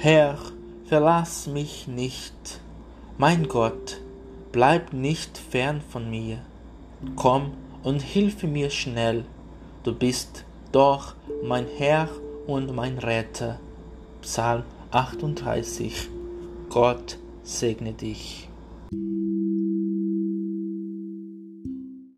Herr, verlass mich nicht, mein Gott, bleib nicht fern von mir. Komm und hilf mir schnell, du bist doch mein Herr und mein Retter. Psalm 38 Gott segne dich.